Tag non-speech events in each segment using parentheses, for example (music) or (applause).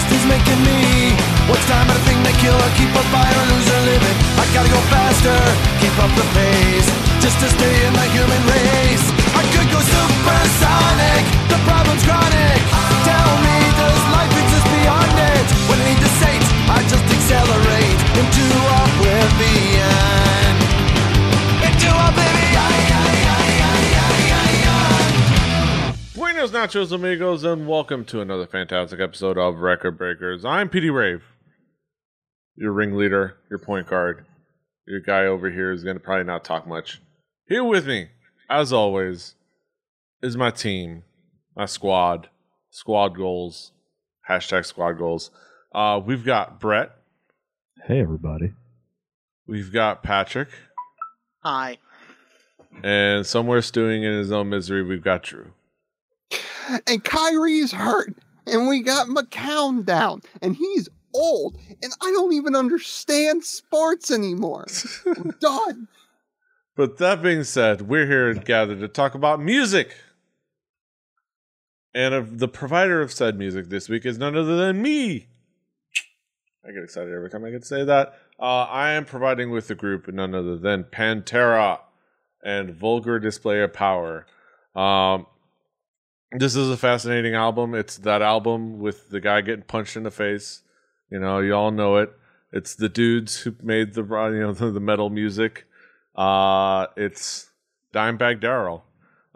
beast is making me. What's time but a thing to kill or keep a fire or lose or living? I gotta go faster, keep up the pace, just to stay in the human race. I could go supersonic, the problem's chronic. Buenos nachos, amigos, and welcome to another fantastic episode of Record Breakers. I'm PD Rave, your ringleader, your point guard. Your guy over here is going to probably not talk much. Here with me, as always, is my team, my squad, squad goals, hashtag squad goals. Uh, we've got Brett, Hey, everybody. we've got Patrick, Hi. and somewhere stewing in his own misery, we've got Drew. And Kyrie's hurt, and we got McCown down, and he's old, and I don't even understand sports anymore. (laughs) Done. But that being said, we're here gathered to talk about music. And of the provider of said music this week is none other than me. I get excited every time I get to say that. Uh, I am providing with the group none other than Pantera and Vulgar Display of Power. Um, this is a fascinating album. It's that album with the guy getting punched in the face. You know, you all know it. It's the dudes who made the you know the, (laughs) the metal music. Uh, it's Dimebag Darrell.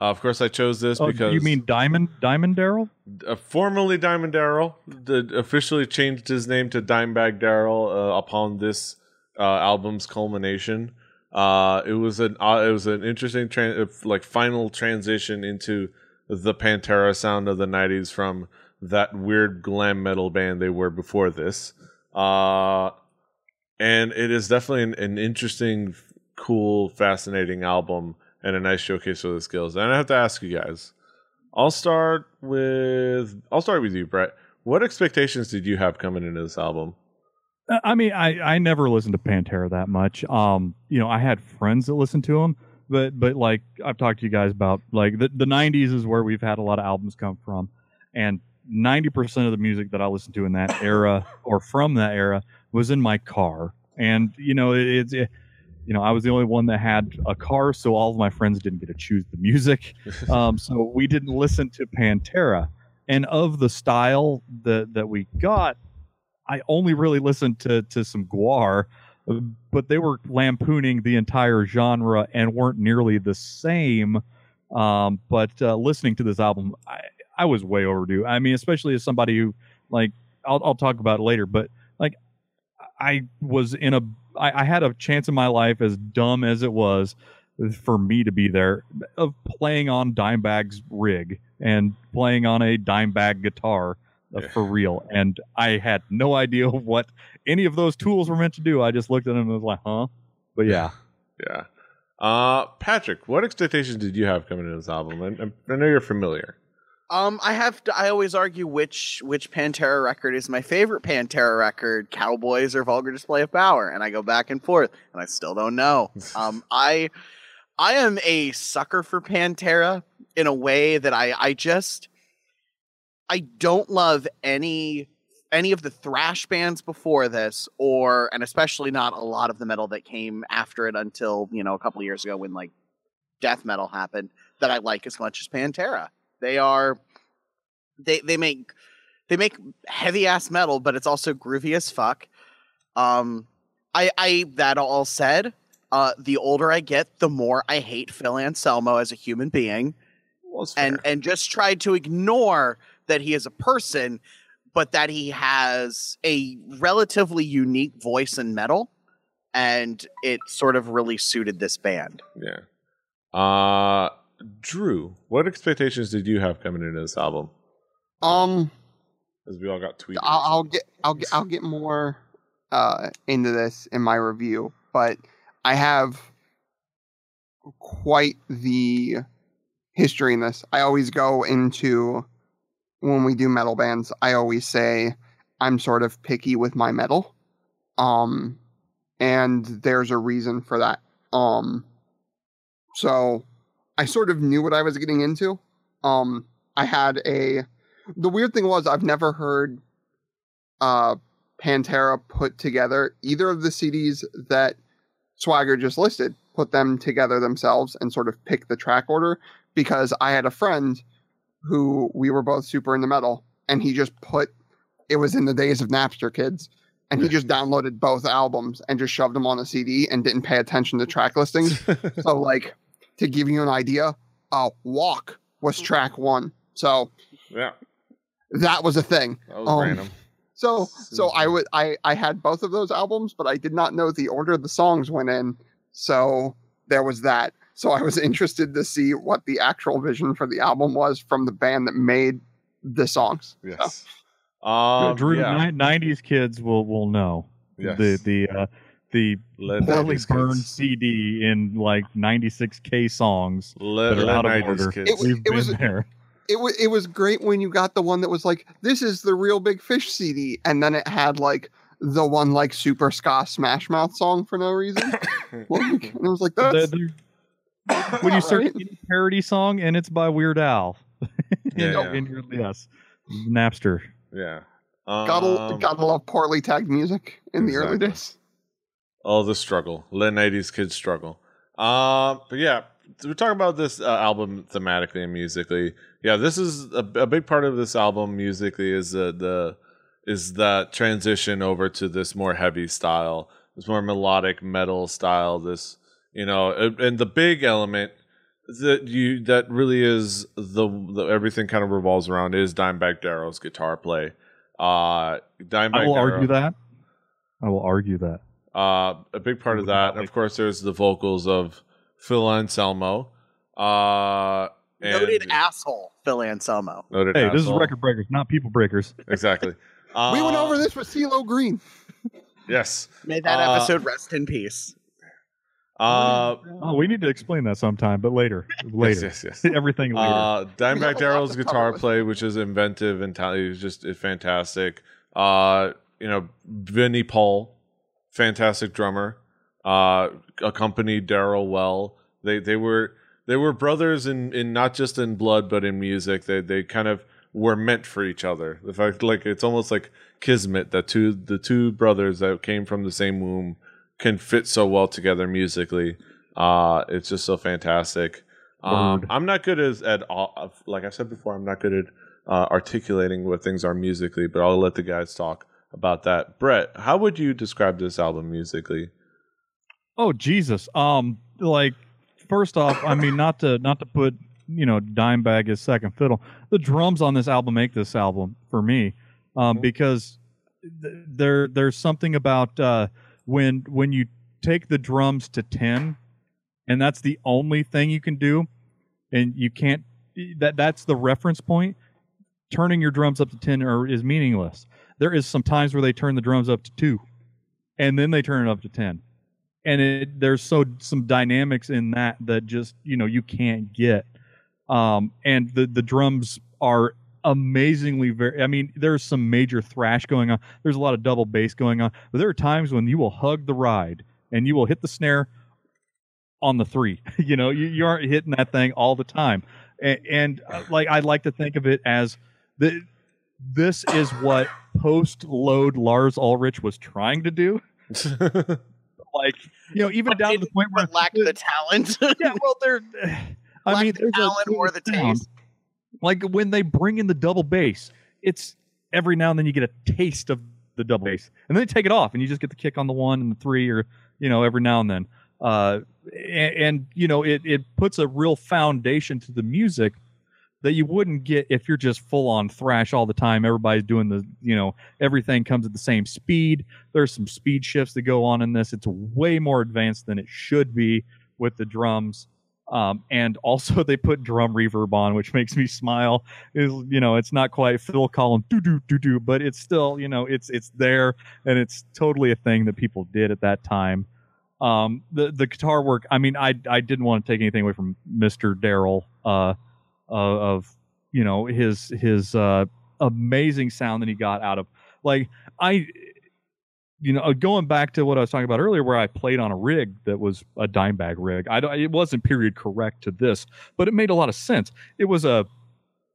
Uh, of course, I chose this Oh, because you mean Diamond Diamond Darrell? uh, formerly Diamond Darrell, officially changed his name to Dimebag Darrell uh, upon this uh, album's culmination. Uh, it was an uh, it was an interesting tran- like final transition into the Pantera sound of the '90s from that weird glam metal band they were before this. Uh, and it is definitely an, an interesting, cool, fascinating album and a nice showcase for the skills. And I have to ask you guys. I'll start with I'll start with you, Brett. What expectations did you have coming into this album? Uh, I mean, I I never listened to Pantera that much. Um, you know, I had friends that listened to them, but but like I've talked to you guys about, like the the '90s is where we've had a lot of albums come from, and 90% of the music that I listened to in that (laughs) era or from that era was in my car. And you know, it's it, you know, I was the only one that had a car, so all of my friends didn't get to choose the music. (laughs) um, so we didn't listen to Pantera. And of the style that that we got, I only really listened to to some GWAR, but they were lampooning the entire genre and weren't nearly the same. Um, but uh, listening to this album, I, I was way overdue. I mean, especially as somebody who like I'll I'll talk about later, but like I was in a I, I had a chance in my life as dumb as it was for me to be there of playing on Dimebag's rig and playing on a Dimebag guitar uh, Yeah. for real. And I had no idea (laughs) what any of those tools were meant to do. I just looked at them and was like, huh? But yeah. (laughs) Yeah. Uh, Patrick, what expectations did you have coming into this album? And I know you're familiar. Um, I have to. I always argue which which Pantera record is my favorite Pantera record, Cowboys or Vulgar Display of Power, and I go back and forth, and I still don't know. (laughs) Um, I I am a sucker for Pantera in a way that I I just I don't love any any of the thrash bands before this, or and especially not a lot of the metal that came after it until you know a couple years ago when like death metal happened that I like as much as Pantera. They are they they make they make heavy ass metal, but it's also groovy as fuck. Um I I that all said, uh the older I get, the more I hate Phil Anselmo as a human being Well, and and just tried to ignore that he is a person, but that he has a relatively unique voice in metal, and it sort of really suited this band. yeah. Uh, Drew, what expectations did you have coming into this album? Um, As we all got tweeted. I'll, I'll get I'll get I'll get more uh into this in my review, but I have quite the history in this. I always go into when we do metal bands, I always say I'm sort of picky with my metal. Um and there's a reason for that. Um so I sort of knew what I was getting into. Um I had a the weird thing was I've never heard uh, Pantera put together either of the CDs that Swagger just listed, put them together themselves and sort of pick the track order because I had a friend who we were both super into metal and he just put it was in the days of Napster kids and he just downloaded both albums and just shoved them on a CD and didn't pay attention to track listings. (laughs) so like to give you an idea, uh Walk was track 1. So yeah, that was a thing. that was Um, random. So so I would I I had both of those albums, but I did not know the order the songs went in. So there was that. So I was interested to see what the actual vision for the album was from the band that made the songs. Yes. Um, Drew, yeah. ni- 90s kids will will know Yes. the the uh, the Let poorly 90s burned kids. CD in like 96k songs Let, that are out of order. kids. It was- We've been was- there. It was it was great when you got the one that was like this is the real Big Fish CD, and then it had like the one like Super Ska Smash Mouth song for no reason. (coughs) like, and it was like The- that's the- (laughs) when you search right. any parody song and it's by Weird Al, Yeah, (laughs) in your yes, Napster. yeah. gotta Um, gotta love poorly tagged music in the early days. Oh, the struggle. Late 90s kids struggle. Um, but yeah, we're talking about this uh, album thematically and musically. Yeah, this is a, a big part of this album musically is uh, the is that transition over to this more heavy style, this more melodic metal style. This you know, and, and the big element that you that really is the, the everything kind of revolves around is Dimebag Darrell's guitar play. Uh, Dimebag I will Darrell- argue that. I will argue that. uh, a big part of that, of course, there's the vocals of Phil Anselmo. Uh, and Noted asshole, Phil Anselmo. noted Hey, this is record breakers, not people breakers. (laughs) Exactly. Uh, we went over this with CeeLo Green. Yes. May that Uh, episode rest in peace. Uh, Oh, we need to explain that sometime, but later. (laughs) Later. yes, yes, yes. (laughs) Everything later. Uh, We (laughs) have Dimebag a Darrell's guitar play, which is inventive and talented, is just fantastic. Uh, you know, Vinnie Paul, fantastic drummer, uh, accompanied Darrell well. They they were they were brothers in in not just in blood but in music. They they kind of were meant for each other. The fact like it's almost like kismet that two the two brothers that came from the same womb can fit so well together musically. Uh, it's just so fantastic. Um, I'm not good as at all. Like I said before, I'm not good at uh, articulating what things are musically, but I'll let the guys talk about that. Brett, how would you describe this album musically? Oh Jesus. Um like first off, I mean not to not to put, you know, Dimebag as second fiddle. The drums on this album make this album for me. Um Mhm. because th- there there's something about uh when when you take the drums to 10 and that's the only thing you can do and you can't that that's the reference point turning your drums up to 10 are, is meaningless. There is some times where they turn the drums up to 2 and then they turn it up to 10 and it there's so some dynamics in that that just you know you can't get. Um and the the drums are amazingly very i mean there's some major thrash going on. There's a lot of double bass going on. But there are times when you will hug the ride and you will hit the snare on the three. (laughs) You know you, you aren't hitting that thing all the time. And, and uh, like i like to think of it as the this is what post load lars ulrich was trying to do. (laughs) Like you know even But down to the point where lack the talent. yeah well they're (laughs) i Lack mean the there's a- talent there's or the taste. Like when they bring in the double bass it's every now and then you get a taste of the double bass and then they take it off and you just get the kick on the one and the three or you know every now and then. Uh and, and you know it it puts a real foundation to the music that you wouldn't get if you're just full on thrash all the time. Everybody's doing the you know everything comes at the same speed. There's some speed shifts that go on in this. It's way more advanced than it should be with the drums um, and also (laughs) they put drum reverb on which makes me smile is you know it's not quite Phil Collins do do do do but it's still you know it's it's there and it's totally a thing that people did at that time um the the guitar work I mean I I didn't want to take anything away from Mr. Darrell uh, of you know his his uh amazing sound that he got out of like I you know uh, going back to what I was talking about earlier where I played on a rig that was a dime bag rig I don't it wasn't period correct to this but it made a lot of sense it was a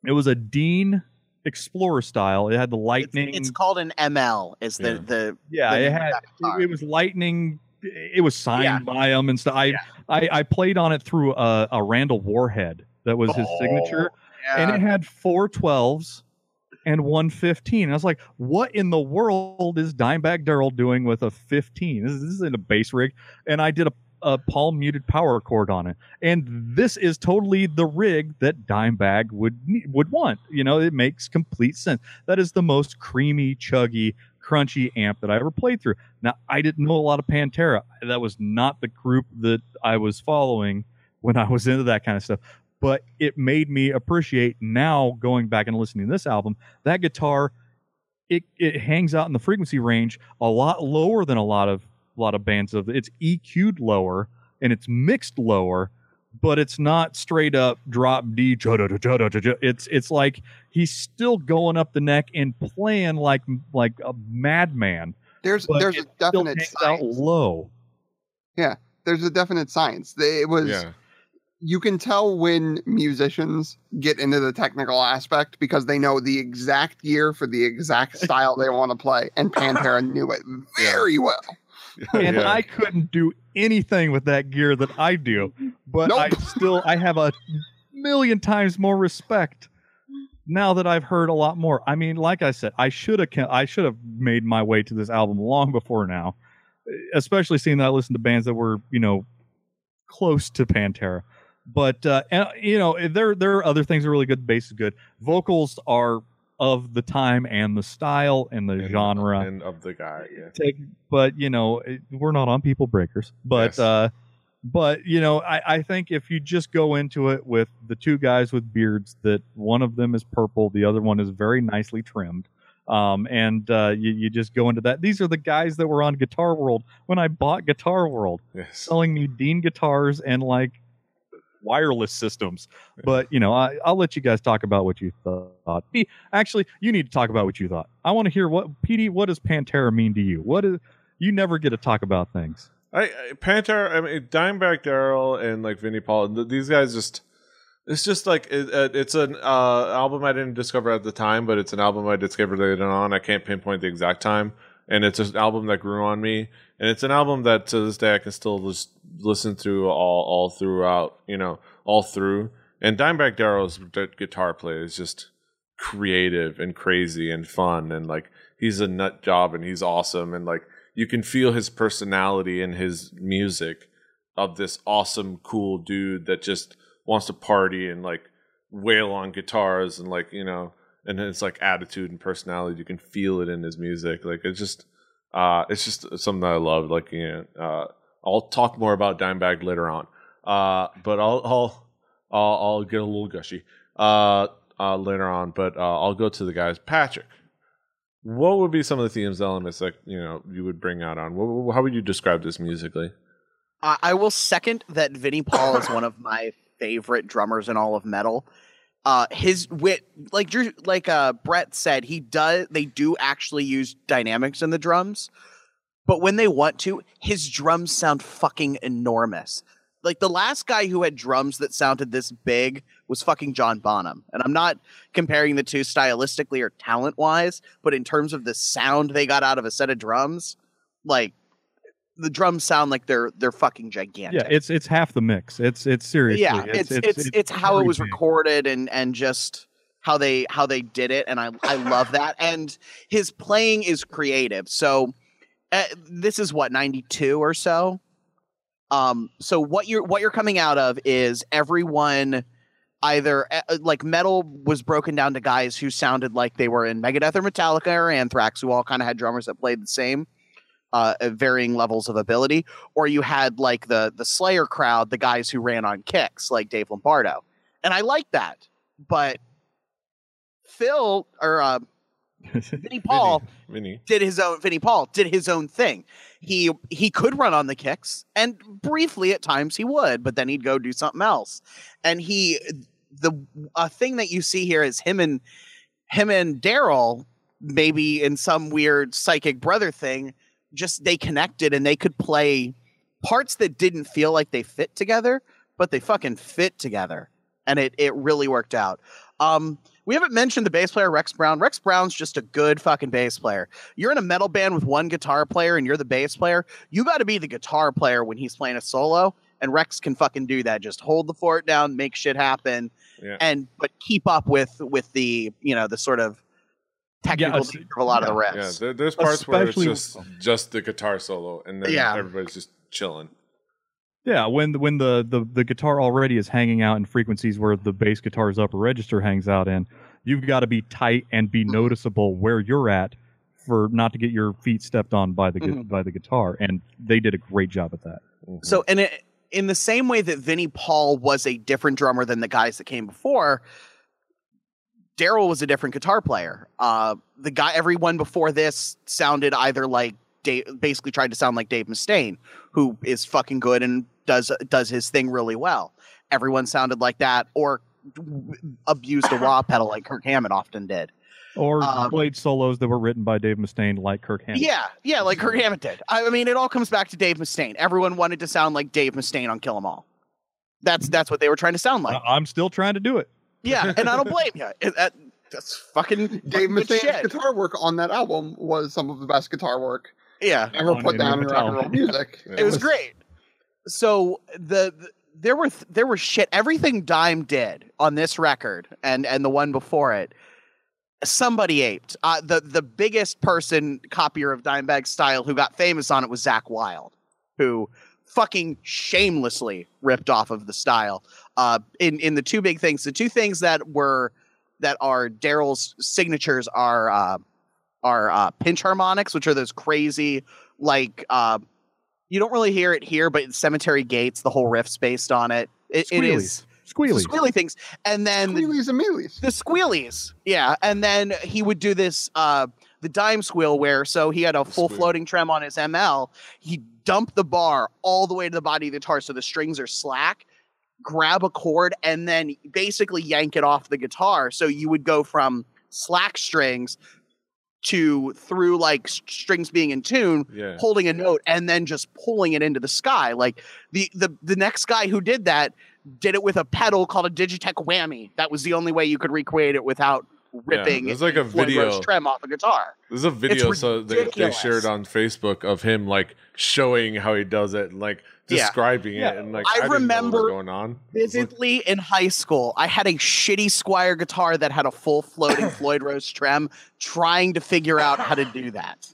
it was a Dean explorer style. It had the lightning. it's called an ML. Is the Yeah. the yeah, the it had it, it was lightning. It was signed Yeah. by him and stuff. I, Yeah. I I played on it through a, a Randall Warhead. That was his signature, oh, and it had four 12s and one 15. I was like, what in the world is Dimebag Darrell doing with a 15? This, is- this isn't a bass rig. And I did a, a palm muted power chord on it. And this is totally the rig that Dimebag would would want. You know, it makes complete sense. That is the most creamy, chuggy, crunchy amp that I ever played through. Now, I didn't know a lot of Pantera. That was not the group that I was following when I was into that kind of stuff but it made me appreciate now going back and listening to this album that guitar it it hangs out in the frequency range a lot lower than a lot of a lot of bands of it's EQ'd lower and it's mixed lower but it's not straight up drop D cha-da-da-cha-da-cha-cha. it's it's like he's still going up the neck and playing like like a madman There's but there's a it still definite hangs out science. low There's a definite science. It was Yeah. You can tell when musicians get into the technical aspect because they know the exact gear for the exact (laughs) style they want to play, and Pantera (laughs) knew it very well. (laughs) and Yeah. I couldn't do anything with that gear that I do. But I still I have a million times more respect now that I've heard a lot more. I mean, like I said, I should have I should have made my way to this album long before now, especially seeing that I listened to bands that were you know close to Pantera. But uh, and, you know, there there are other things that are really good. Bass is good. Vocals are of the time and the style and the And- genre and of the guy. Yeah. take but you know it- we're not on people breakers but Yes. uh but you know I, I think if you just go into it with the two guys with beards that one of them is purple the other one is very nicely trimmed um and uh you, you just go into that these are the guys that were on guitar world when i bought guitar world Yes. selling me dean guitars and like wireless systems. But you know I, i'll let you guys talk about what you thought. P- actually you need to talk about what you thought. I want to hear what pd what does pantera mean to you? What is you never get to talk about things. I, I Pantera, I mean Dimebag Darrell and like Vinnie Paul, th- these guys just it's just like it, uh, it's an uh, album I didn't discover at the time, but it's an album I discovered later on. I can't pinpoint the exact time, and it's an album that grew on me, and it's an album that to this day I can still just listen to all all throughout, you know, all through. And Dimebag gu- guitar play is just creative and crazy and fun, and like he's a nut job and he's awesome, and like you can feel his personality in his music of this awesome, cool dude that just wants to party and like wail on guitars and like you know, and it's like attitude and personality. You can feel it in his music. Like it's just, uh, it's just something that I love. Like you know, uh, I'll talk more about Dimebag later on. Uh, but I'll I'll I'll, I'll get a little gushy uh, uh, later on. But uh, I'll go to the guys. Patrick, what would be some of the themes, elements that you know you would bring out on? How would you describe this musically? I will second that Vinnie Paul is one of my favorite drummers in all of metal. Uh, his wit, like Drew, like uh, Brett said, he does. They do actually use dynamics in the drums, but when they want to, his drums sound fucking enormous. Like the last guy who had drums that sounded this big was fucking John Bonham, and I'm not comparing the two stylistically or talent wise, but in terms of the sound they got out of a set of drums, like the drums sound like they're they're fucking gigantic. yeah it's it's half the mix it's it's seriously yeah, it's it's it's, how it was recorded and and just how they how they did it, and I I love that. And his playing is creative. So uh, this is what ninety two or so. Um, so what you're what you're coming out of is everyone either uh, like metal was broken down to guys who sounded like they were in Megadeth or Metallica or Anthrax, who all kind of had drummers that played the same, uh, varying levels of ability, or you had like the the Slayer crowd, the guys who ran on kicks, like Dave Lombardo, and I like that, but Phil or uh, Vinnie (laughs) Paul Vinny. did his own Vinnie Paul did his own thing. He he could run on the kicks and briefly at times he would, but then he'd go do something else. And he the a thing that you see here is him and him and Darrell maybe in some weird psychic brother thing just they connected and they could play parts that didn't feel like they fit together, but they fucking fit together. And it it really worked out. Um, we haven't mentioned the bass player Rex Brown. Rex Brown's just a good fucking bass player. You're in a metal band with one guitar player and you're the bass player. You got to be the guitar player when he's playing a solo, and Rex can fucking do that. Just hold the fort down, make shit happen, Yeah. and but keep up with with the you know the sort of technical it's- nature of a lot of the rest. Yeah, there, there's parts where it's just just the guitar solo, and then Yeah. everybody's just chilling. Yeah, when the, when the, the the guitar already is hanging out in frequencies where the bass guitar's upper register hangs out in, you've got to be tight and be noticeable where you're at for not to get your feet stepped on by the gu- Mhm. by the guitar. And they did a great job at that. Mhm. So, and it, in the same way that Vinnie Paul was a different drummer than the guys that came before, Darrell was a different guitar player. Uh, the guy, everyone before this sounded either like Dave, basically tried to sound like Dave Mustaine, who is fucking good and does does his thing really well. Everyone sounded like that, or abused a wah (laughs) pedal like Kirk Hammett often did. Or Um, played solos that were written by Dave Mustaine, like Kirk Hammett. Yeah, yeah, like Kirk Hammett did. I I mean, it all comes back to Dave Mustaine. Everyone wanted to sound like Dave Mustaine on Kill 'Em All. That's that's what they were trying to sound like. I'm still trying to do it. Yeah, and I don't blame you. It, that, that's fucking Dave fucking Mustaine's guitar work on that album was some of the best guitar work Yeah, ever On put down in rock and roll music. (laughs) Yeah. it was great. So the, the there were th- there was shit. Everything Dime did on this record and and the one before it, somebody aped. Uh, the the biggest person copier of Dimebag's style who got famous on it was Zakk Wylde, who fucking shamelessly ripped off of the style. Uh, in in the two big things, the two things that were that are Darrell's signatures are uh, are uh, pinch harmonics, which are those crazy like uh, you don't really hear it here, but in Cemetery Gates, the whole riff's based on it. It, it is Squealy. squealy things, and then Wheelies and mealies. the squealies, yeah, and then he would do this uh, the dime squeal where so he had a full squeal. floating trem on his ML. He dumped the bar all the way to the body of the guitar so the strings are slack. Grab a chord and then basically yank it off the guitar. So you would go from slack strings to through like strings being in tune yeah. holding a note and then just pulling it into the sky. Like the the the next guy who did that did it with a pedal called a Digitech whammy. That was the only way you could recreate it without ripping there's like a Floyd video. Rose trem off a guitar. There's a video so they, they ridiculous. shared on Facebook of him like showing how he does it and like describing Yeah. it and like I didn't know what was remember going on. It's like- Vividly in high school, I had a shitty Squier guitar that had a full floating (coughs) Floyd Rose trem, trying to figure out how to do that.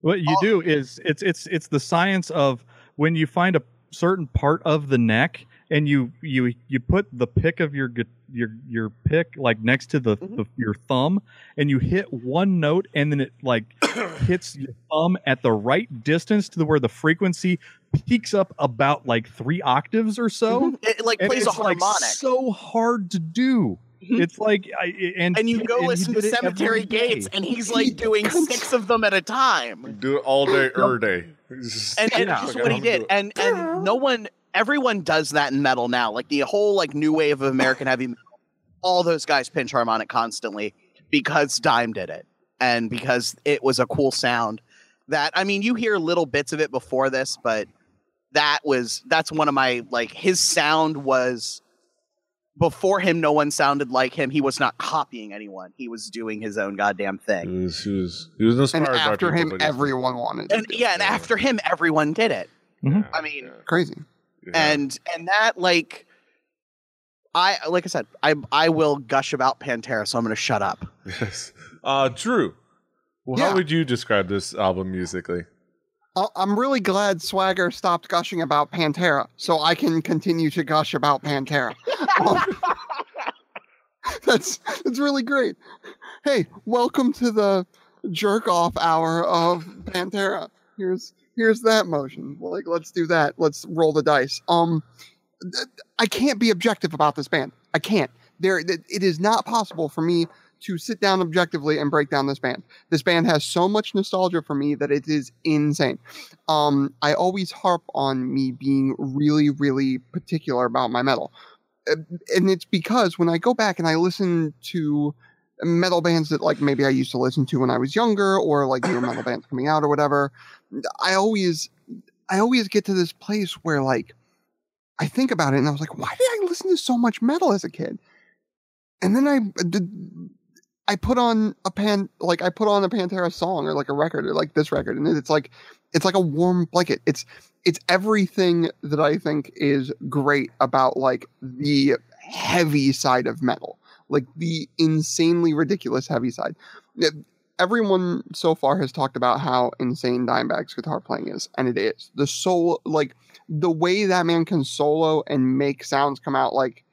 What you Oh. do is it's it's it's the science of when you find a certain part of the neck and you you you put the pick of your your your pick like next to the, Mhm. the your thumb and you hit one note and then it like (coughs) hits your thumb at the right distance to the, where the frequency peaks up about like three octaves or so. It like And plays a it's like harmonic. so hard to do. Mhm. It's like I, and and you go he listen to did it every Cemetery. Gates, and he's like doing six of them at a time. do it all day, (laughs) er day. And, and Yeah. that's Like, what he did and and no one everyone does that in metal now like the whole like new wave of american heavy metal all those guys pinch harmonic constantly because dime did it and because it was a cool sound that i mean you hear little bits of it before this but that was that's one of my like his sound was before him no one sounded like him he was not copying anyone he was doing his own goddamn thing He was, he was, he was And inspired by after him, everyone wanted. to and do it. yeah and Yeah. after him everyone did it Mhm. I mean, yeah, Crazy. Yeah. and and that like i like i said i i will gush about pantera so i'm gonna shut up yes. Uh, Drew, well, Yeah. how would you describe this album musically? I- I'm really glad Swagger stopped gushing about Pantera, so I can continue to gush about Pantera. (laughs) That's that's really great. Hey, welcome to the jerk off hour of Pantera. Here's here's that motion. Like, let's do that. Let's roll the dice. Um, I can't be objective about this band. I can't. There, it is not possible for me to sit down objectively and break down this band. This band has so much nostalgia for me that it is insane. Um, I always harp on me being really, really particular about my metal. Uh, And it's because when I go back and I listen to metal bands that like maybe I used to listen to when I was younger or like newer metal bands coming out or whatever, I always I always get to this place where like I think about it and I was like, why did I listen to so much metal as a kid? and then I uh, did. I put on a pan like I put on a Pantera song or like a record or like this record, and it's like it's like a warm blanket. It's it's everything that I think is great about like the heavy side of metal, like the insanely ridiculous heavy side. Everyone so far has talked about how insane Dimebag's guitar playing is, and it is. The solo, like the way that man can solo and make sounds come out like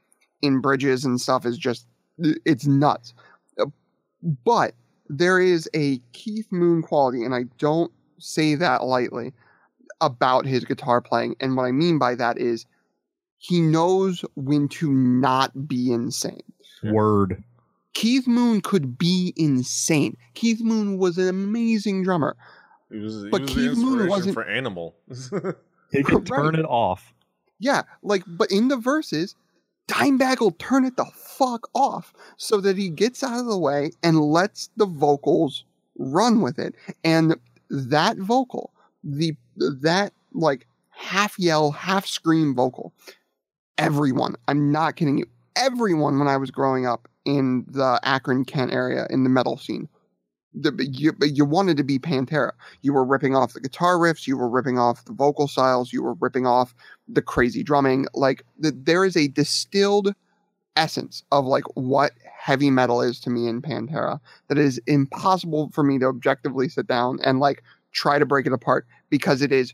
in bridges and stuff is just it's nuts. But there is a Keith Moon quality, and I don't say that lightly about his guitar playing. And what I mean by that is he knows when to not be insane. Word. Keith Moon could be insane. Keith Moon was an amazing drummer. He was, he But was Keith the Moon wasn't- for Animal. (laughs) He could (laughs) Right. turn it off. Yeah, like, but in the verses, Dimebag will turn it the fuck off so that he gets out of the way and lets the vocals run with it. And that vocal, the that like half yell, half scream vocal, everyone, I'm not kidding you, everyone when I was growing up in the Akron, Kent area in the metal scene. The, you, you wanted to be Pantera. You were ripping off the guitar riffs. You were ripping off the vocal styles. You were ripping off the crazy drumming. Like the, there is a distilled essence of like what heavy metal is to me in Pantera that is impossible for me to objectively sit down and like try to break it apart because it is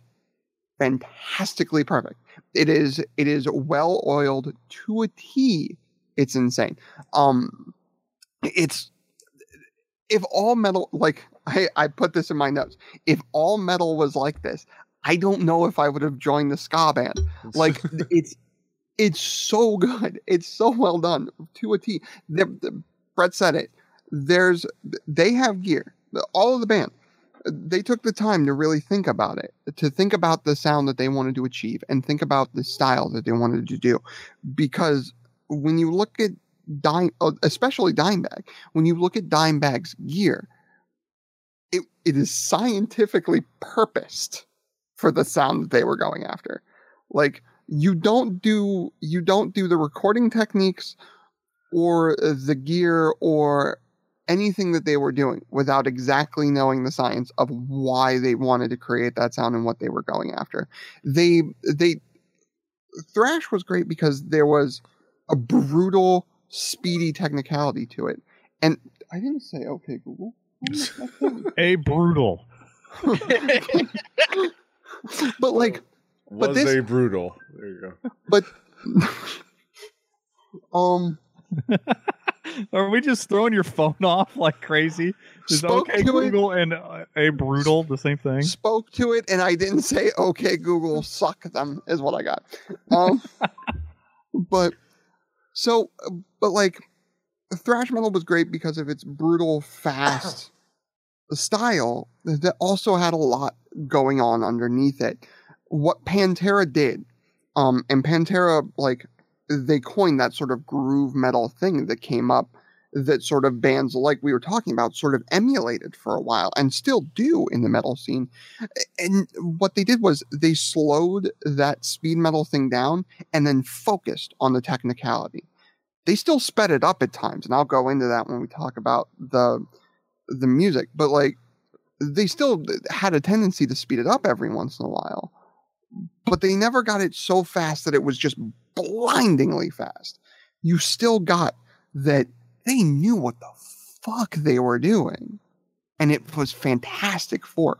fantastically perfect. It is it is well oiled to a T. It's insane. Um it's if all metal like (laughs) I, I put this in my notes. If all metal was like this, I don't know if I would have joined the ska band. Like (laughs) it's it's so good. (laughs) It's so well done to a T. The, the, Brett said it. There's they have gear. All of the band. They took the time to really think about it, to think about the sound that they wanted to achieve, and think about the style that they wanted to do. Because when you look at Dime, uh, especially Dimebag, when you look at Dimebag's gear, it, it is scientifically purposed for the sound that they were going after. Like you don't do you don't do the recording techniques or the gear or anything that they were doing without exactly knowing the science of why they wanted to create that sound and what they were going after. They they thrash was great because there was a brutal speedy technicality to it. And I didn't say okay Google. (laughs) A brutal. (laughs) but like (laughs) was but this- a brutal. There you go. but um (laughs) Are we just throwing your phone (laughs) off like crazy? Is Spoke okay to it. Google and uh, a brutal the same thing? spoke to it and I didn't say okay Google suck them is what I got. Um (laughs) but so but like thrash metal was great because of its brutal fast (coughs) style that also had a lot going on underneath it. What Pantera did um and Pantera like they coined that sort of groove metal thing that came up that sort of bands like we were talking about sort of emulated for a while and still do in the metal scene. And what they did was they slowed that speed metal thing down and then focused on the technicality. They still sped it up at times, and I'll go into that when we talk about the the music, but like they still had a tendency to speed it up every once in a while. But they never got it so fast that it was just blindingly fast. You still got that they knew what the fuck they were doing. And it was fantastic for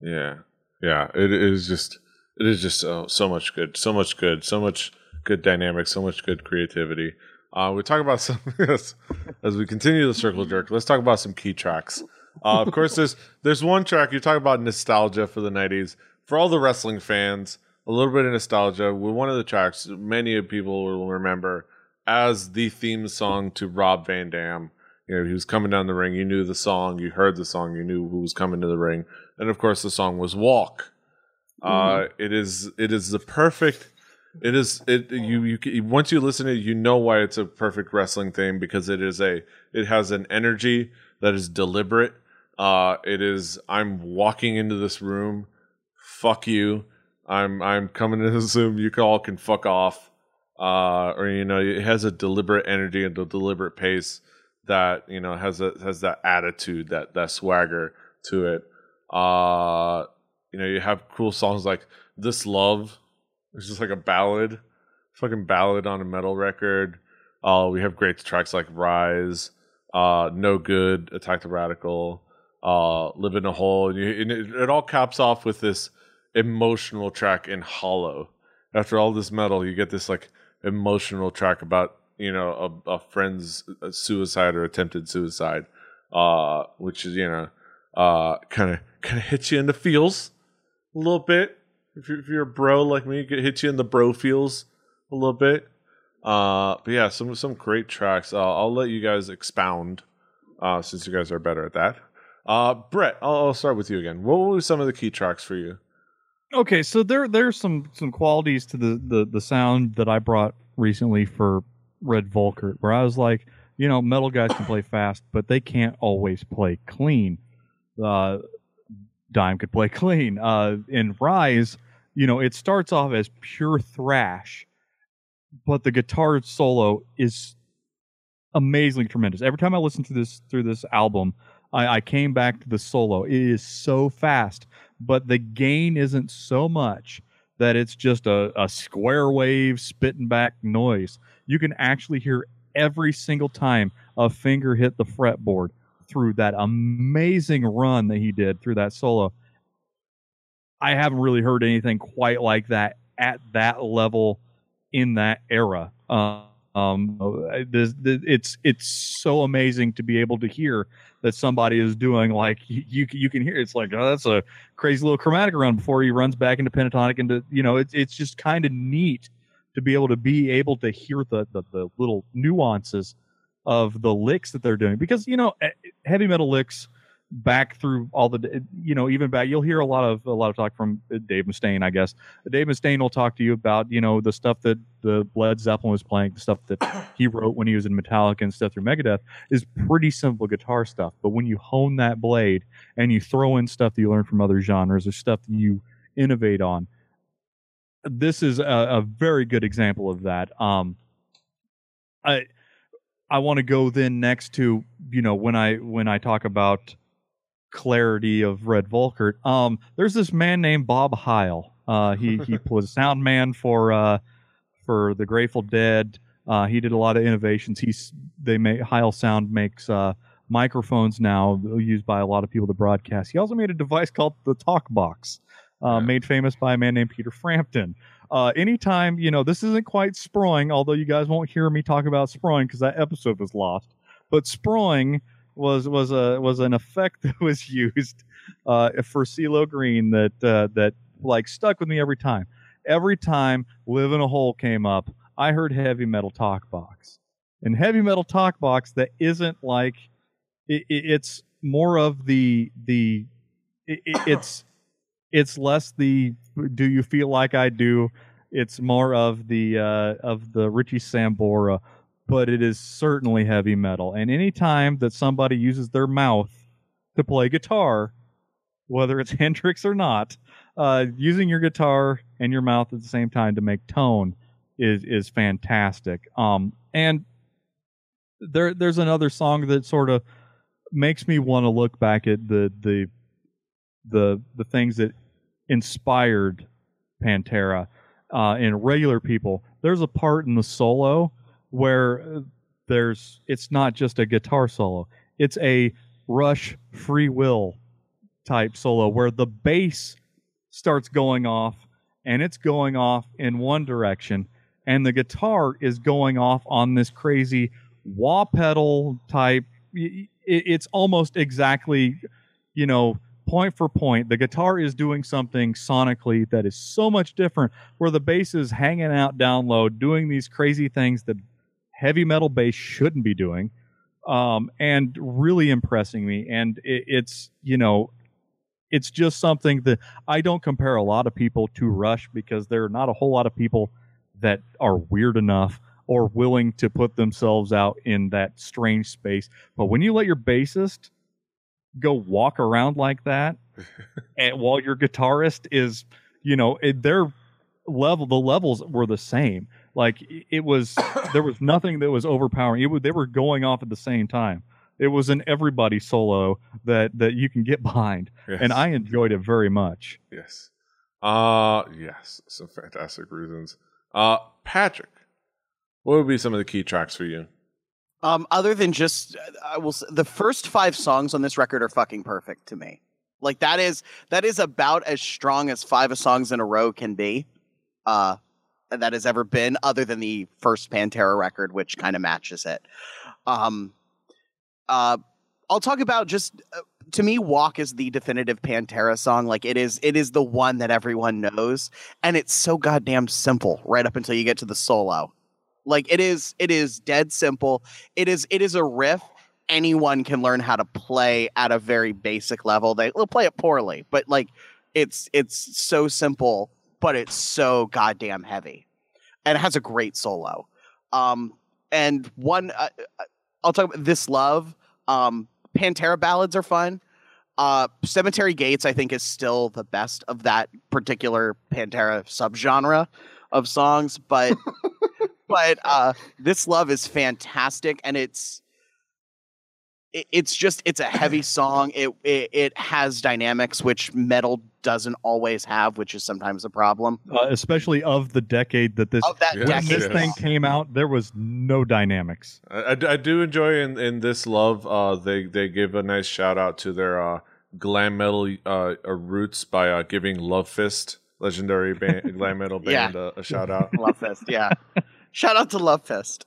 Yeah, yeah. It is just, it is just uh, so much good, so much good, so much good dynamic, so much good creativity. Uh, we talk about (laughs) some yes, as we continue the circle jerk. Let's talk about some key tracks. Uh, of course, there's there's one track you talk about nostalgia for the '90s for all the wrestling fans. A little bit of nostalgia. With one of the tracks, many people will remember as the theme song to Rob Van Dam. You know, he was coming down the ring. You knew the song. You heard the song. You knew who was coming to the ring. And of course, the song was "Walk." Uh, it is it is the perfect. It is it you you once you listen to it, you know why it's a perfect wrestling theme because it is a it has an energy that is deliberate. Uh, it is I'm walking into this room. Fuck you. I'm I'm coming to (laughs) room. You all can fuck off. uh, or you know, it has a deliberate energy and a deliberate pace that you know has a has that attitude, that that swagger to it. Uh, you know, you have cool songs like "This Love," which is like a ballad, fucking ballad on a metal record. Uh, we have great tracks like "Rise," uh, "No Good," "Attack the Radical," uh, "Live in a Hole," and, you, and it, it all caps off with this emotional track in "Hollow." After all this metal, you get this like emotional track about you know a, a friend's suicide or attempted suicide, uh, which is you know kind of kind of hits you in the feels a little bit. If you're, if you're a bro like me, it hits you in the bro feels a little bit. Uh, but yeah, some some great tracks. Uh, I'll let you guys expound uh, since you guys are better at that. Uh, Brett, I'll, I'll start with you again. What were some of the key tracks for you? Okay, so there there's some some qualities to the the the sound that I brought recently for Redd Volkaert, where I was like, you know, metal guys can play fast, but they can't always play clean. Uh, Dime could play (laughs) clean. Uh, in Rise, you know, it starts off as pure thrash, but the guitar solo is amazingly tremendous. Every time I listen to this through this album, I, I came back to the solo. It is so fast, but the gain isn't so much that it's just a, a square wave spitting back noise. You can actually hear every single time a finger hit the fretboard through that amazing run that he did through that solo. I haven't really heard anything quite like that at that level in that era. Uh, um, this, this, it's it's so amazing to be able to hear that somebody is doing like you you can hear it's like oh that's a crazy little chromatic run before he runs back into pentatonic into you know it's it's just kind of neat to be able to be able to hear the, the the little nuances of the licks that they're doing. Because you know eh, heavy metal licks back through all the you know even back you'll hear a lot of a lot of talk from Dave Mustaine I guess. Dave Mustaine will talk to you about you know the stuff that the Led Zeppelin was playing the stuff that he wrote when he was in Metallica and stuff through Megadeth is pretty simple guitar stuff. But when you hone that blade and you throw in stuff that you learn from other genres or stuff that you innovate on this is a, a very good example of that. Um I I want to go then next to you know when I when I talk about clarity of Redd Volkaert. Um, there's this man named Bob Heil. Uh, he he (laughs) was a sound man for uh, for the Grateful Dead. Uh, he did a lot of innovations. He's they make Heil Sound makes uh, microphones now used by a lot of people to broadcast. He also made a device called the Talk Box, uh, made famous by a man named Peter Frampton. Uh, anytime you know this isn't quite sproing, although you guys won't hear me talk about sproing because that episode was lost. But sproing was was a was an effect (laughs) that was used uh, for CeeLo Green that uh, that like stuck with me every time. Every time "Live in a Hole" came up, I heard heavy metal talk box, and heavy metal talk box that isn't like it, it, it's more of the the it, (coughs) it's it's less the do you feel like I do. It's more of the uh, of the Richie Sambora but it is certainly heavy metal. And anytime that somebody uses their mouth to play guitar, whether it's (laughs) Hendrix or not, uh, using your guitar and your mouth at the same time to make tone is is fantastic. Um, and there there's another song that sort of makes me want to look back at the the the the things that inspired Pantera uh, in regular people. There's a part in the solo where there's it's not just a guitar solo. It's a rush free will type solo where the bass starts going off and it's going off in one direction and the guitar is going off on this crazy wah pedal type. It's almost exactly you know point for point. The guitar is doing something sonically that is so much different where the bass is hanging out down low doing these crazy things that heavy metal bass shouldn't be doing, um, and really impressing me. And it, it's you know, it's just something that I don't compare a lot of people to Rush because there are not a whole lot of people that are weird enough or willing to put themselves out in that strange space. But when you let your bassist go walk around like that, (laughs) and while your guitarist is, you know, their level, the levels were the same Like it was, there was nothing that was overpowering. It was, they were going off at the same time. It was an everybody solo that that you can get (laughs) behind, Yes. and I enjoyed it very much. Yes. Uh yes, some fantastic reasons. Uh Patrick, what would be some of the key tracks for you? Um, other than just, I will. s the first five songs on this record are fucking perfect to me. Like that is that is about as strong as five songs in a row can be. Uh, that has ever been, other than the first Pantera record, which kind of matches it. Um, uh, I'll talk about just uh, to me, "Walk" is the definitive Pantera song. Like it is, it is the one that everyone knows, and it's so goddamn simple right up until you get to the solo. Like it is, it is dead simple. It is, it is a riff anyone can learn how to play at a very basic level. They will play it poorly, but like it's it's so simple, but it's so goddamn heavy, and it has a great solo. Um, and one, uh, uh, I'll talk about this love. Um, Pantera ballads are fun. Uh, Cemetery Gates, I think, is still the best of that particular Pantera subgenre of songs, but (laughs) but uh, this love is fantastic, and it's it, it's just it's a heavy (clears throat) song. It, it it has dynamics which metal doesn't always have, which is sometimes a problem. Uh, especially of the decade that this that Yes, decade, this yes. thing came out, there was no dynamics. I, I, I do enjoy in, in this love. Uh, they they give a nice shout out to their uh, glam metal uh, uh, roots by uh, giving Love Fist, legendary band, (laughs) glam metal band, uh, a shout out. Love Fest, yeah. (laughs) Shout out to Love Fest.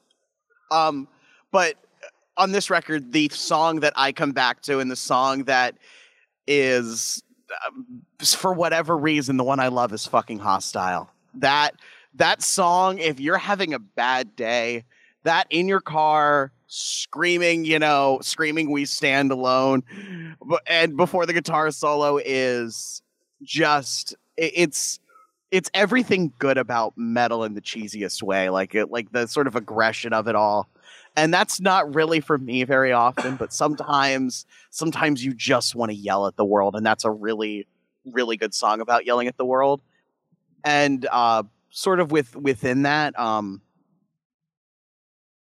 Um, but on this record, the song that I come back to, and the song that is, um, for whatever reason, the one I love is fucking hostile. That that song, if you're having a bad day, that in your car screaming, you know, screaming "We Stand Alone," and before the guitar solo is just it's it's everything good about metal in the cheesiest way, like it, like the sort of aggression of it all. And that's not really for me very often, but sometimes, sometimes you just want to yell at the world, and that's a really, really good song about yelling at the world. And uh, sort of with within that, um,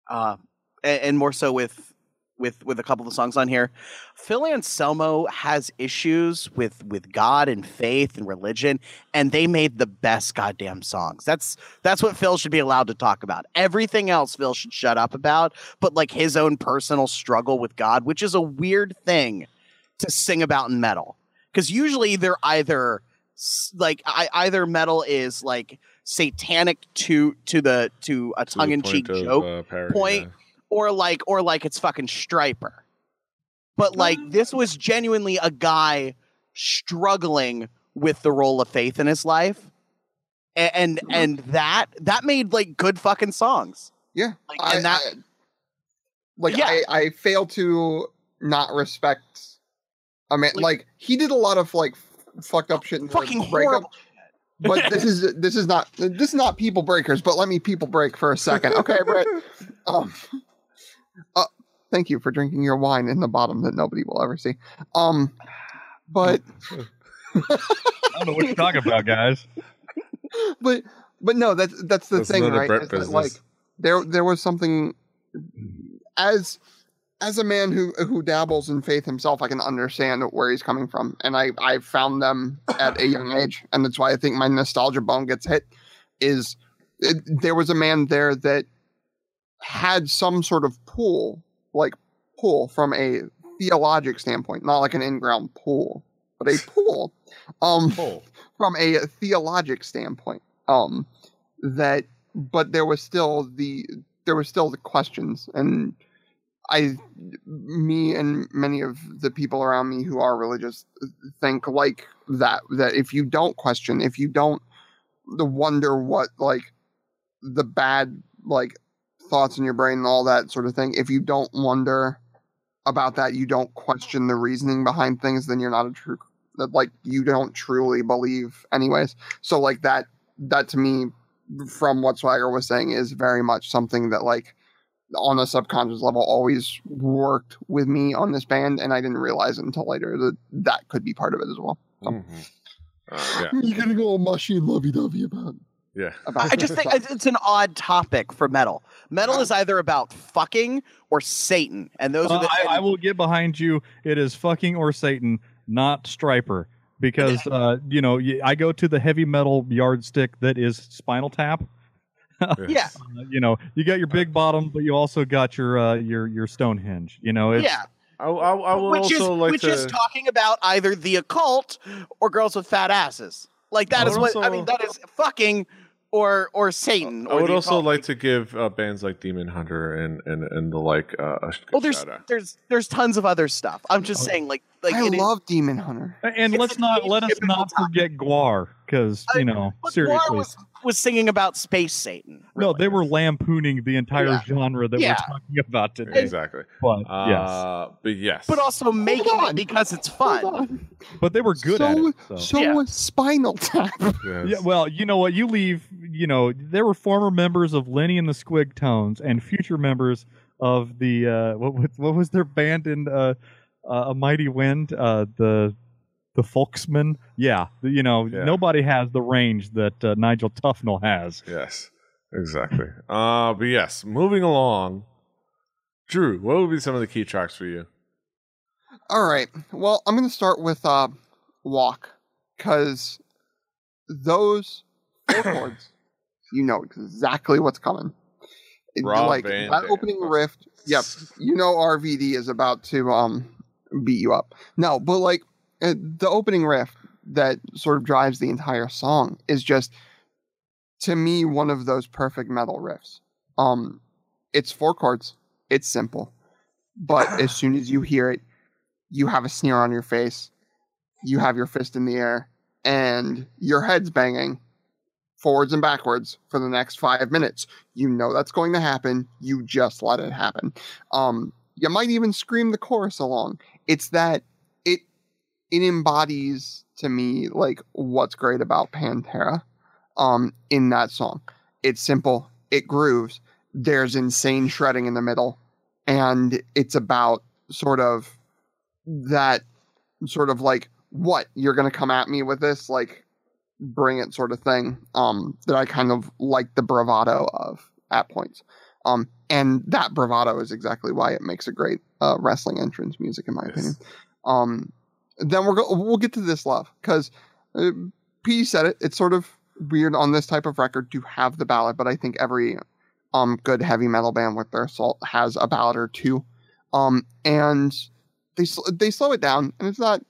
uh, and, and more so with with with a couple of the songs on here. Phil Anselmo has issues with with God and faith and religion, and they made the best goddamn songs. That's that's what Phil should be allowed to talk about. Everything else Phil should shut up about, but like his own personal struggle with God, which is a weird thing to sing about in metal, because usually they're either like I, either metal is like satanic to to the to a tongue in cheek joke uh, parody, point, yeah. Or like or like it's fucking Stryper but like this was genuinely a guy struggling with the role of faith in his life A- and and, that that made like good fucking songs Yeah, like I, and that I- like Yeah. I, I fail to not respect. I mean, Like- like, he did a lot of like f- fucked up shit. in the fucking horrible But this is (laughs) this is not this is not people breakers. But let me people break for a second, okay, Brett? (laughs) Um, uh, thank you for drinking your wine in the bottom that nobody will ever see. Um, but (laughs) I don't know what you're talking about, guys. (laughs) but but no, that's that's the That's thing, right? Is that, like there there was something as as a man who who dabbles in faith himself, I can understand where he's coming from, and I I found them at a young age, and that's why I think my nostalgia bone gets hit. Is it, there was a man there that had some sort of pull, like pull from a theologic standpoint, not like an in-ground pool, but a (laughs) pool. Um, Oh, from a theologic standpoint um that but there was still the there were still the questions and i me and many of the people around me who are religious think like that that if you don't question if you don't the wonder what like the bad like thoughts in your brain and all that sort of thing if you don't wonder about that you don't question the reasoning behind things then you're not a true that like you don't truly believe anyways so like that that to me from what swagger was saying is very much something that like on a subconscious level always worked with me on this band and i didn't realize until later that that could be part of it as well mhm. Uh, yeah, you're getting all mushy and lovey-dovey about it. Yeah. about I just think it's it's an odd topic for metal. Metal is either about fucking or Satan, and those Uh, are the. I, I will get behind you. It is fucking or Satan, not Stryper, because uh, you know I go to the heavy metal yardstick that is Spinal Tap. (laughs) Yeah. (laughs) Uh, you know, you got your big bottom, but you also got your uh, your your Stonehenge. You know, it's, yeah, I, I, I would which also is like which to. is talking about either the occult or girls with fat asses. Like that I is would what I mean. That is fucking or or Satan. I or would also occult. like to give uh, bands like Demon Hunter and and and the like uh, a sh- Well, there's shout out. there's there's tons of other stuff. I'm just saying, like like I it is- love Demon Hunter. and It's let's not let us not topic. forget GWAR, because you know, but GWAR seriously, was was singing about space Satan. no, they were lampooning the entire Yeah. genre that Yeah. we're talking about today. exactly. But yes, Uh, but yes. but also making on. it because it's fun. but they were good so, at it. So. So Yeah. Spinal Tap. (laughs) Yes. Yeah, well, you know what? You leave. You know, there were former members of Lenny and the Squigtones and future members of the uh, what was what was their band in uh, A Mighty Wind? Uh, the the Folksmen. Yeah, you know, Yeah. nobody has the range that uh, Nigel Tufnel has. Yes, exactly. uh, but yes, moving along. Drew, what would be some of the key tracks for you? All right. Well, I'm going to start with uh, Walk because those four (coughs) chords, you know exactly what's coming. It- Rob like Van that Dam. opening riff. Yep. You know RVD is about to um beat you up. No, but like uh, the opening riff that sort of drives the entire song is just to me one of those perfect metal riffs. Um it's four chords. It's simple. But (sighs) as soon as you hear it, you have a sneer on your face. You have your fist in the air and your head's banging forwards and backwards for the next 5 minutes. You know that's going to happen. You just let it happen. Um you might even scream the chorus along. It's that it it embodies to me like what's great about Pantera um in that song. It's simple, it grooves. There's insane shredding in the middle and it's about sort of that sort of like what you're going to come at me with this like bring it sort of thing um that I kind of like the bravado of at points. Um and that bravado is exactly why it makes a great uh, wrestling entrance music in my Yes. opinion. Um then we're go- we'll get to this love cuz uh, P said it it's sort of weird on this type of record to have the ballad but I think every um good heavy metal band with their assault has a ballad or two um and they sl- they slow it down and it's not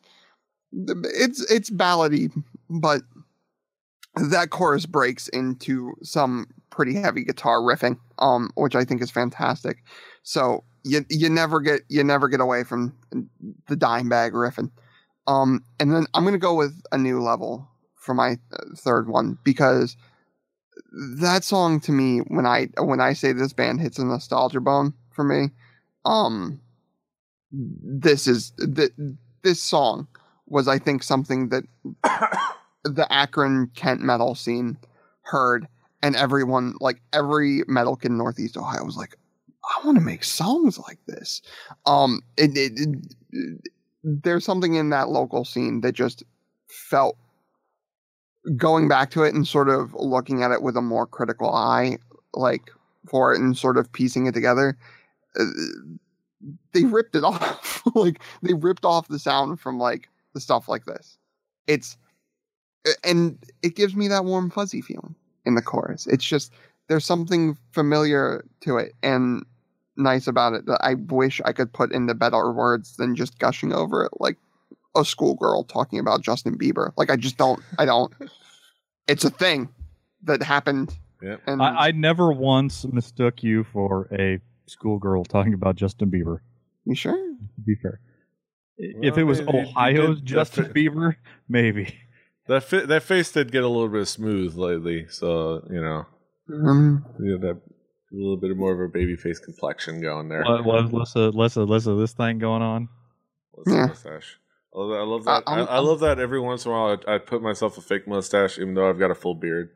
it's it's ballady but that chorus breaks into some pretty heavy guitar riffing um which I think is fantastic. So you you never get you never get away from the Dimebag riffing. Um and then I'm to go with a new level for my uh, third one because that song to me when I when I say this band hits a nostalgia bone for me um this is th- this song was I think something that (coughs) the Akron Kent metal scene heard and everyone like every metal kid in Northeast Ohio was like I want to make songs like this. Um it, it, it there's something in that local scene that just felt going back to it and sort of looking at it with a more critical eye like for it and sort of piecing it together uh, they ripped it (laughs) off like they ripped off the sound from like the stuff like this. It's and it gives me that warm fuzzy feeling in the chorus it's just there's something familiar to it and nice about it that i wish i could put into better words than just gushing over it like a schoolgirl talking about justin bieber like i just don't i don't (laughs) it's a thing that happened Yep. and I, I never once mistook you for a schoolgirl talking about Justin Bieber. you sure To be fair, if it was I mean, you- you Ohio's did- Justin Bieber, maybe. That fi- that face did get a little bit smooth lately, so you know, um, you have that a little bit more of a baby face complexion going there. What was Lissa, Lissa, Lissa, this thing going on? What's the Yeah. mustache? I love that. I love Uh, that. I, I'm- I love that every once in a while I, I put myself a fake mustache, even though I've got a full beard.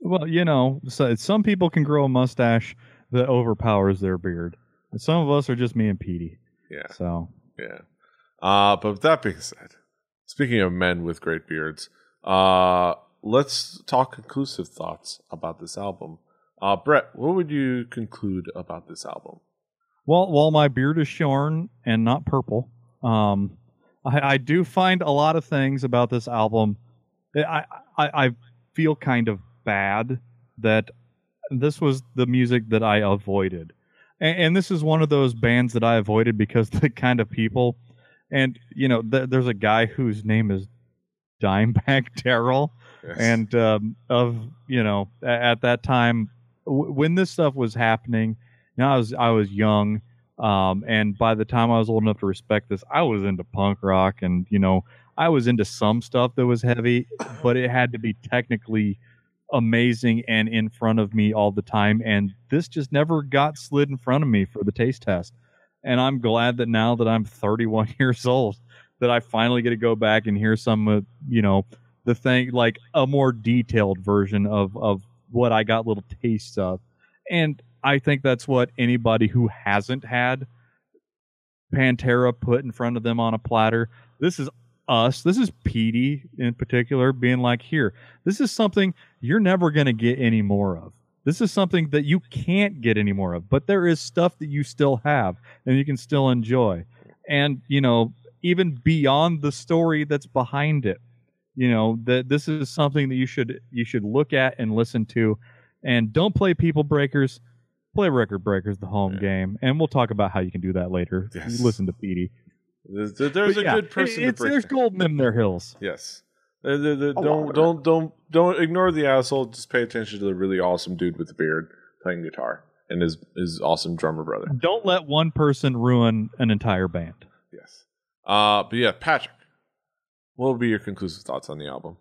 Well, you know, so some people can grow a mustache that overpowers their beard. And some of us are just me and Petey. Yeah, So yeah. Uh, but with that being said, speaking of men with great beards, uh, let's talk conclusive thoughts about this album. Uh, Brett, what would you conclude about this album? Well, while my beard is shorn and not purple, um, I, I do find a lot of things about this album. I, I, I feel kind of bad that this was the music that I avoided. And, and this is one of those bands that I avoided because (laughs) the kind of people. And, you know, th- there's a guy whose name is Dimebag (laughs) Darrell. Yes. And um, of, you know, at that time, w- when this stuff was happening, you know, I was I was young, um, and by the time I was old enough to respect this, I was into punk rock, and you know, I was into some stuff that was heavy, (coughs) but it had to be technically amazing and in front of me all the time. And this just never got slid in front of me for the taste test. And I'm glad that now that I'm 31 (laughs) years old, that I finally get to go back and hear some, uh, you know, the thing like a more detailed version of of what I got little tastes of. And I think that's what anybody who hasn't had Pantera put in front of them on a platter. This is us. This is Petey in particular being like, here, this is something you're never going to get any more of. This is something that you can't get any more of, but there is stuff that you still have and you can still enjoy. And, you know, even beyond the story that's behind it, you know, that this is something that you should you should look at and listen to and don't play people breakers play record breakers the home Yeah. game and we'll talk about how you can do that later Yes. listen to Petey There's, there's a yeah, good person it- to break. there's gold in their hills Yes. Uh, the- the- don't don't don't don't ignore the asshole. Just pay attention to the really awesome dude with the beard playing guitar and his his awesome drummer brother. don't let one person ruin an entire band Yes. Uh, but yeah, Patrick, what would be your conclusive thoughts on the album?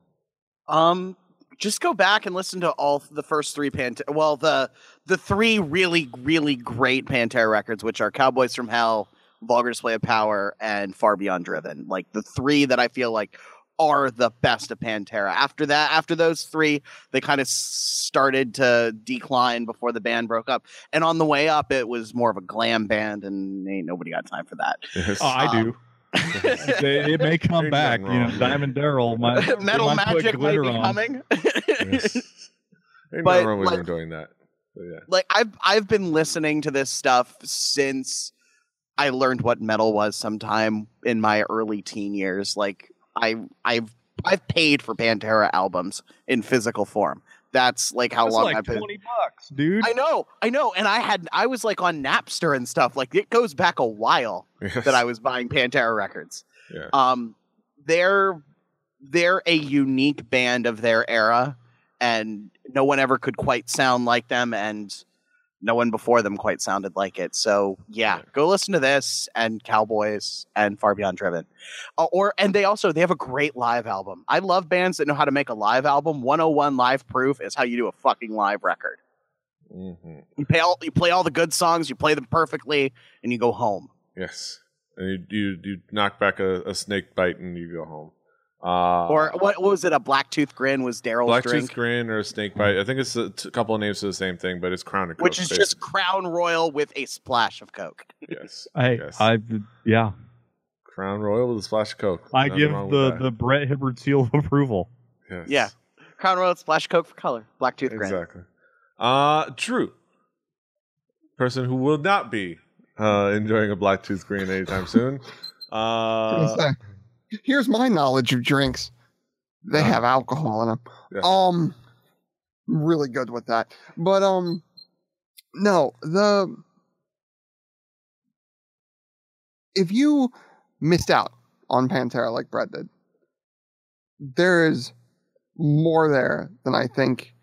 Um, just go back and listen to all the first three Pantera. Well, the the three really really great Pantera records, which are Cowboys from Hell, Vulgar Display of Power, and Far Beyond Driven. Like the three that I feel like are the best of Pantera. After that, after those three, they kind of started to decline before the band broke up. And on the way up, it was more of a glam band, and ain't nobody got time for that. Yes. oh, i um, do (laughs) They- it may come Ain't back nothing you know wrong. Diamond Darrell might (laughs) Metal might Magic might glitter be on. coming. (laughs) Yes. Ain't But, nothing wrong with like- him doing that. But yeah. like I've I've been listening to this stuff since I learned what metal was sometime in my early teen years. Like I I've I've paid for Pantera albums in physical form. That's like how That's long like I've been 20 bucks dude I know, I know, and I had I was like on Napster and stuff. Like it goes back a while Yes. (laughs) that I was buying Pantera records. Yeah. Um, they're they're a unique band of their era, and no one ever could quite sound like them, and no one before them quite sounded like it. So yeah, go listen to this and Cowboys and Far Beyond Driven, uh, or and they also they have a great live album. I love bands that know how to make a live album. 101 Live Proof is how you do a fucking live record. Mhm. You play all you play all the good songs, you play them perfectly, and you go home. Yes. And you, you you knock back a, a snake bite and you go home. Uh, or what, what was it? A black tooth grin was Darrell's Black drink. Tooth Grin or a snake bite. I think it's a t- couple of names for the same thing, but it's Crown and Coke. which is basically. just Crown Royal with a splash of Coke. yes. hey yes. i yeah Crown Royal with a splash of Coke. i Nothing give the the brett hibbert seal of approval Yes. Yeah. Crown Royal splash of Coke for color. Black Tooth Grin. Exactly. Uh Drew. Person who will not be uh, enjoying a black tooth green anytime soon. (laughs) Uh, Say, Here's my knowledge of drinks. They Uh, have alcohol in them. yeah. Um, really good with that. But um, no, the if you missed out on Pantera like Brett did, there is more there than I think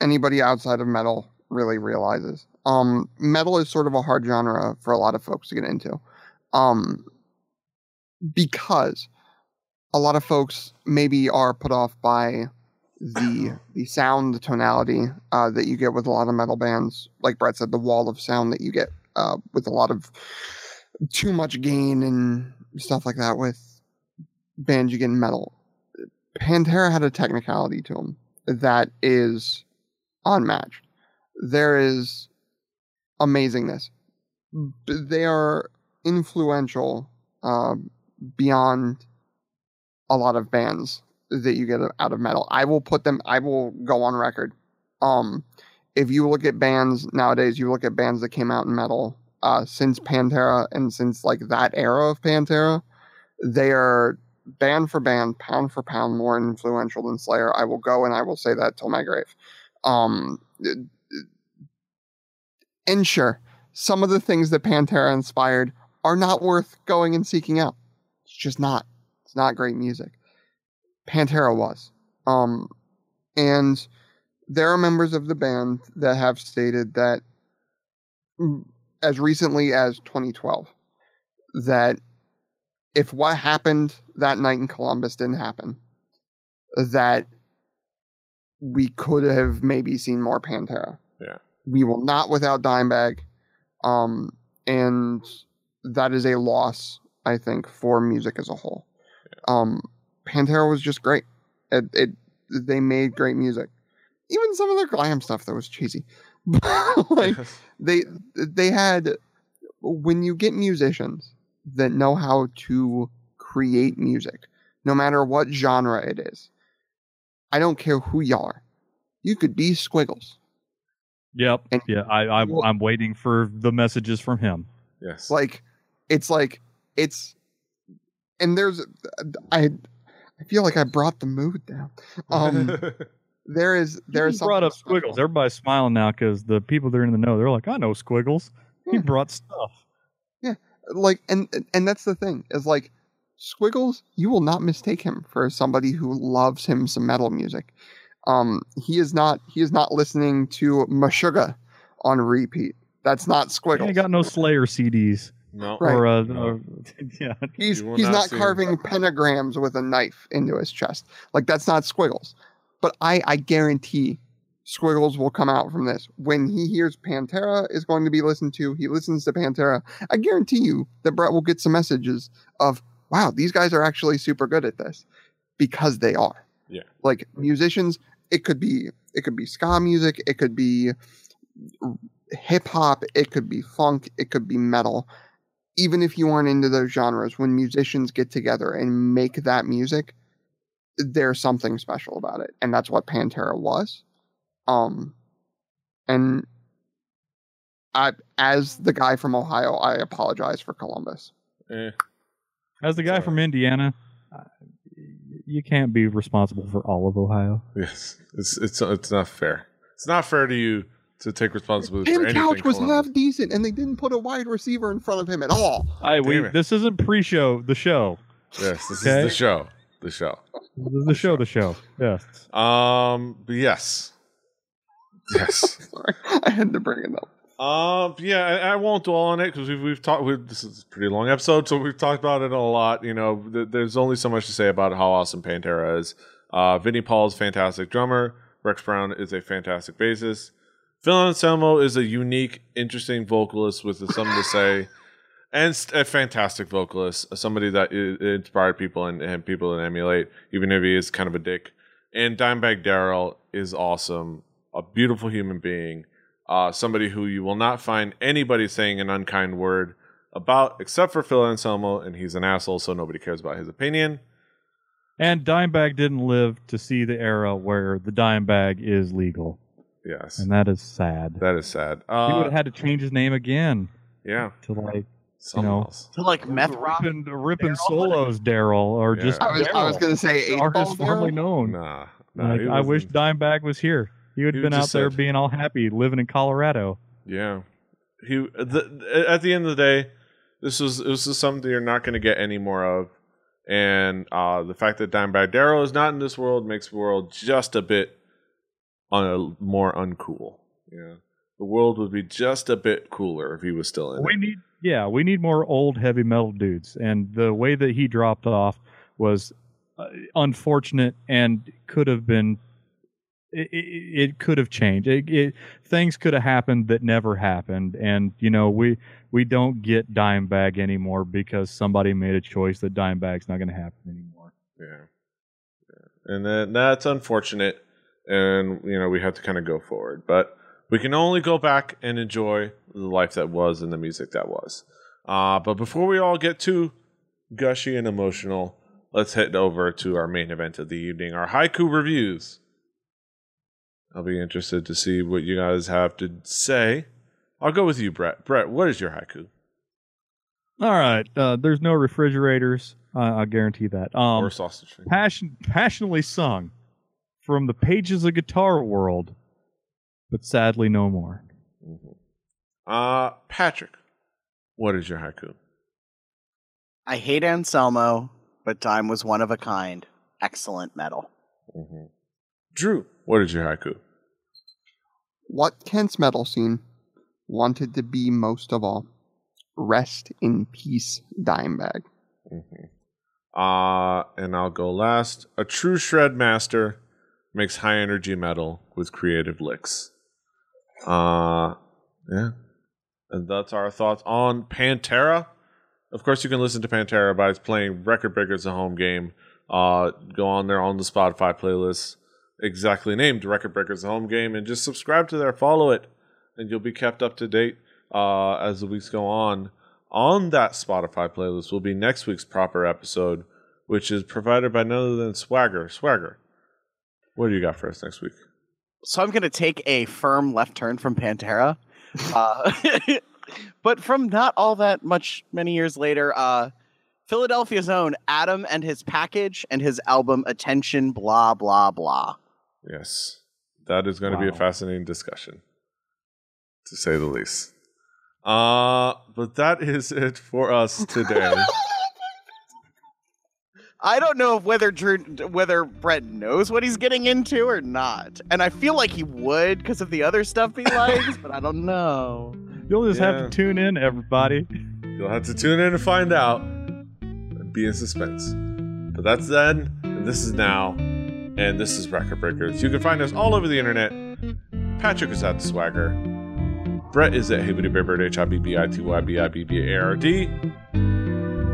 anybody outside of metal really realizes. Um, metal is sort of a hard genre for a lot of folks to get into. Um, because a lot of folks maybe are put off by the (clears throat) the sound, the tonality uh, that you get with a lot of metal bands. Like Brett said, the wall of sound that you get uh, with a lot of too much gain and stuff like that with bands you get in metal. Pantera had a technicality to them that is unmatched. There is amazingness. They are influential uh, beyond a lot of bands that you get out of metal. I will put them. I will go on record. Um, if you look at bands nowadays, you look at bands that came out in metal uh, since Pantera and since like that era of Pantera, they are band for band, pound for pound, more influential than Slayer. I will go and I will say that till my grave. Um, and sure, some of the things that Pantera inspired are not worth going and seeking out. Just not. It's not great music. Pantera was. Um, and there are members of the band that have stated that mm, as recently as 2012 that if what happened that night in Columbus didn't happen, that we could have maybe seen more Pantera. Yeah. We will not without Dimebag. Um, and that is a loss, I think, for music as a whole. Um, Pantera was just great. It, it they made great music. Even some of their glam stuff that was cheesy. (laughs) like they they had when you get musicians that know how to create music, no matter what genre it is. I don't care who y'all are. You could be Squiggles. Yep. And- yeah, I, I Well- I'm waiting for the messages from him. yes. Like it's like it's and there's I I feel like I brought the mood down. Um (laughs) there is there He brought up Squiggles. special. Everybody's smiling now because the people that are in the know, they're like, I know Squiggles. He Yeah. brought stuff. Yeah, like and and that's the thing is like squiggles you will not mistake him for somebody who loves him some metal music um he is not he is not listening to Meshuggah on repeat that's not He squiggles ain't got no Slayer CDs. No. Right. Or, uh, No. or- (laughs) yeah. he's he's not not see him. carving pentagrams with a knife into his chest like that's not squiggles but i i guarantee squiggles will come out from this when he hears pantera is going to be listened to he listens to pantera i guarantee you that brett will get some messages of wow these guys are actually super good at this because they are Yeah. like musicians it could be it could be ska music it could be hip hop it could be funk it could be metal even if you aren't into those genres, when musicians get together and make that music, there's something special about it, and that's what Pantera was. Um, and I, as the guy from Ohio, I apologize for Columbus. Eh, As the guy Sorry. from Indiana, uh, you can't be responsible for all of Ohio. yes. It's it's it's not fair. It's not fair to you to take responsibility for Tim anything. Couch was Columbus. half decent, and they didn't put a wide receiver in front of him at all. I we it. this isn't pre-show. The show. Yes, this Okay. is the show. The show. This is the show. The show. Yes. Um. but Yes. Yes. (laughs) Sorry, I had to bring it up. Um. Yeah. I, I won't dwell on it because we've we've talked. We've, this is a pretty long episode, so we've talked about it a lot. You know, th- there's only so much to say about how awesome Pantera is. Uh, Vinnie Paul's fantastic drummer. Rex Brown is a fantastic bassist. Phil Anselmo is a unique, interesting vocalist with something to say, and a fantastic vocalist. Somebody that inspired people and, and people to emulate, even if he is kind of a dick. And Dimebag Darrell is awesome, a beautiful human being, uh, somebody who you will not find anybody saying an unkind word about, except for Phil Anselmo, and he's an asshole, so nobody cares about his opinion. And Dimebag didn't live to see the era where the Dimebag is legal, Yes, and that is sad. that is sad. he would Uh, have had to change his name again yeah, to like someone know, else. To like meth rock. ripping, ripping Darrell? solos, Darrell, or Yeah. just I was, I was going to say eight or formerly known. Nah, nah Like, I wish Dimebag was here. He would have been out there said- being all happy, living in Colorado. Yeah, he. The, at the end of the day, this was this is something you're not going to get any more of, and uh, the fact that Dimebag Darrell is not in this world makes the world just a bit un- more uncool. Yeah, the world would be just a bit cooler if he was still in We it. need, yeah, we need more old heavy metal dudes. And the way that he dropped off was uh, unfortunate and could have been. It, it, it could have changed. It, it, things could have happened that never happened, and you know we we don't get Dimebag anymore because somebody made a choice that Dimebag's not going to happen anymore. Yeah. yeah. And then that's unfortunate. And, you know, we have to kind of go forward. But we can only go back and enjoy the life that was and the music that was. Uh, but before we all get too gushy and emotional, let's head over to our main event of the evening, our haiku reviews. I'll be interested to see what you guys have to say. I'll go with you, Brett. Brett, what is your haiku? All right. Uh, there's no refrigerators. Uh, I guarantee that. Um, or sausage passion, passionately sung from the pages of Guitar World, but sadly no more. Mhm. Uh, Patrick, what is your haiku? I hate Anselmo, but Dime was one of a kind. Excellent metal. Mm-hmm. Drew, what is your haiku? What Kent's metal scene wanted to be most of all? Rest in peace, Dimebag. Mm-hmm. Uh, and I'll go last. A true shred master makes high energy metal with creative licks. Uh, yeah. And that's our thoughts on Pantera. Of course, you can listen to Pantera by playing Record Breakers, a home game. Uh, go on there on the Spotify playlist, exactly named Record Breakers, a home game, and just subscribe to there, follow it, and you'll be kept up to date uh, as the weeks go on. On that Spotify playlist will be next week's proper episode, which is provided by none other than Swagger. Swagger, what do you got for us next week? So I'm going to take a firm left turn from Pantera. (laughs) Uh, (laughs) but from not all that much many years later, uh, Philadelphia's own Adam and his package and his album Attention, blah, blah, blah. Yes, that is going to be a fascinating discussion, to say the least. Uh, but that is (laughs) it for us today. I don't know whether Drew, whether Brett knows what he's getting into or not, and I feel like he would because of the other stuff he (laughs) likes, but I don't know. You'll just Yeah. have to tune in, everybody. You'll have to tune in and find out and be in suspense. But that's then, and this is now, and this is Record Breakers. You can find us all over the internet. Patrick is at the Swagger. Brett is at Hibbity Bibbert, H I B B I T Y B I B B A R D.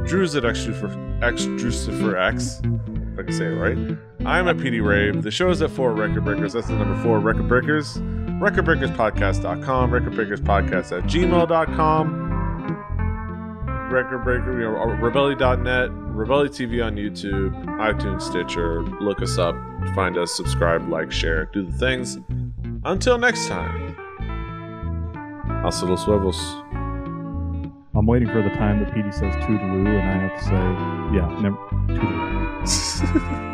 Drew's at X X for X. If I can say it right. I'm at PD Rave. The show is at 4 Record Breakers. That's the number 4 Record Breakers. RecordBreakersPodcast.com. RecordBreakersPodcast at gmail.com. Record Breaker, you know, Rebelli.net, Rebelli TV on YouTube, iTunes, Stitcher. Look us up, find us, subscribe, like, share, do the things. Until next time, hasta los huevos. I'm waiting for the time that PD says toodaloo, and I have to say, yeah, never, toodaloo. (laughs)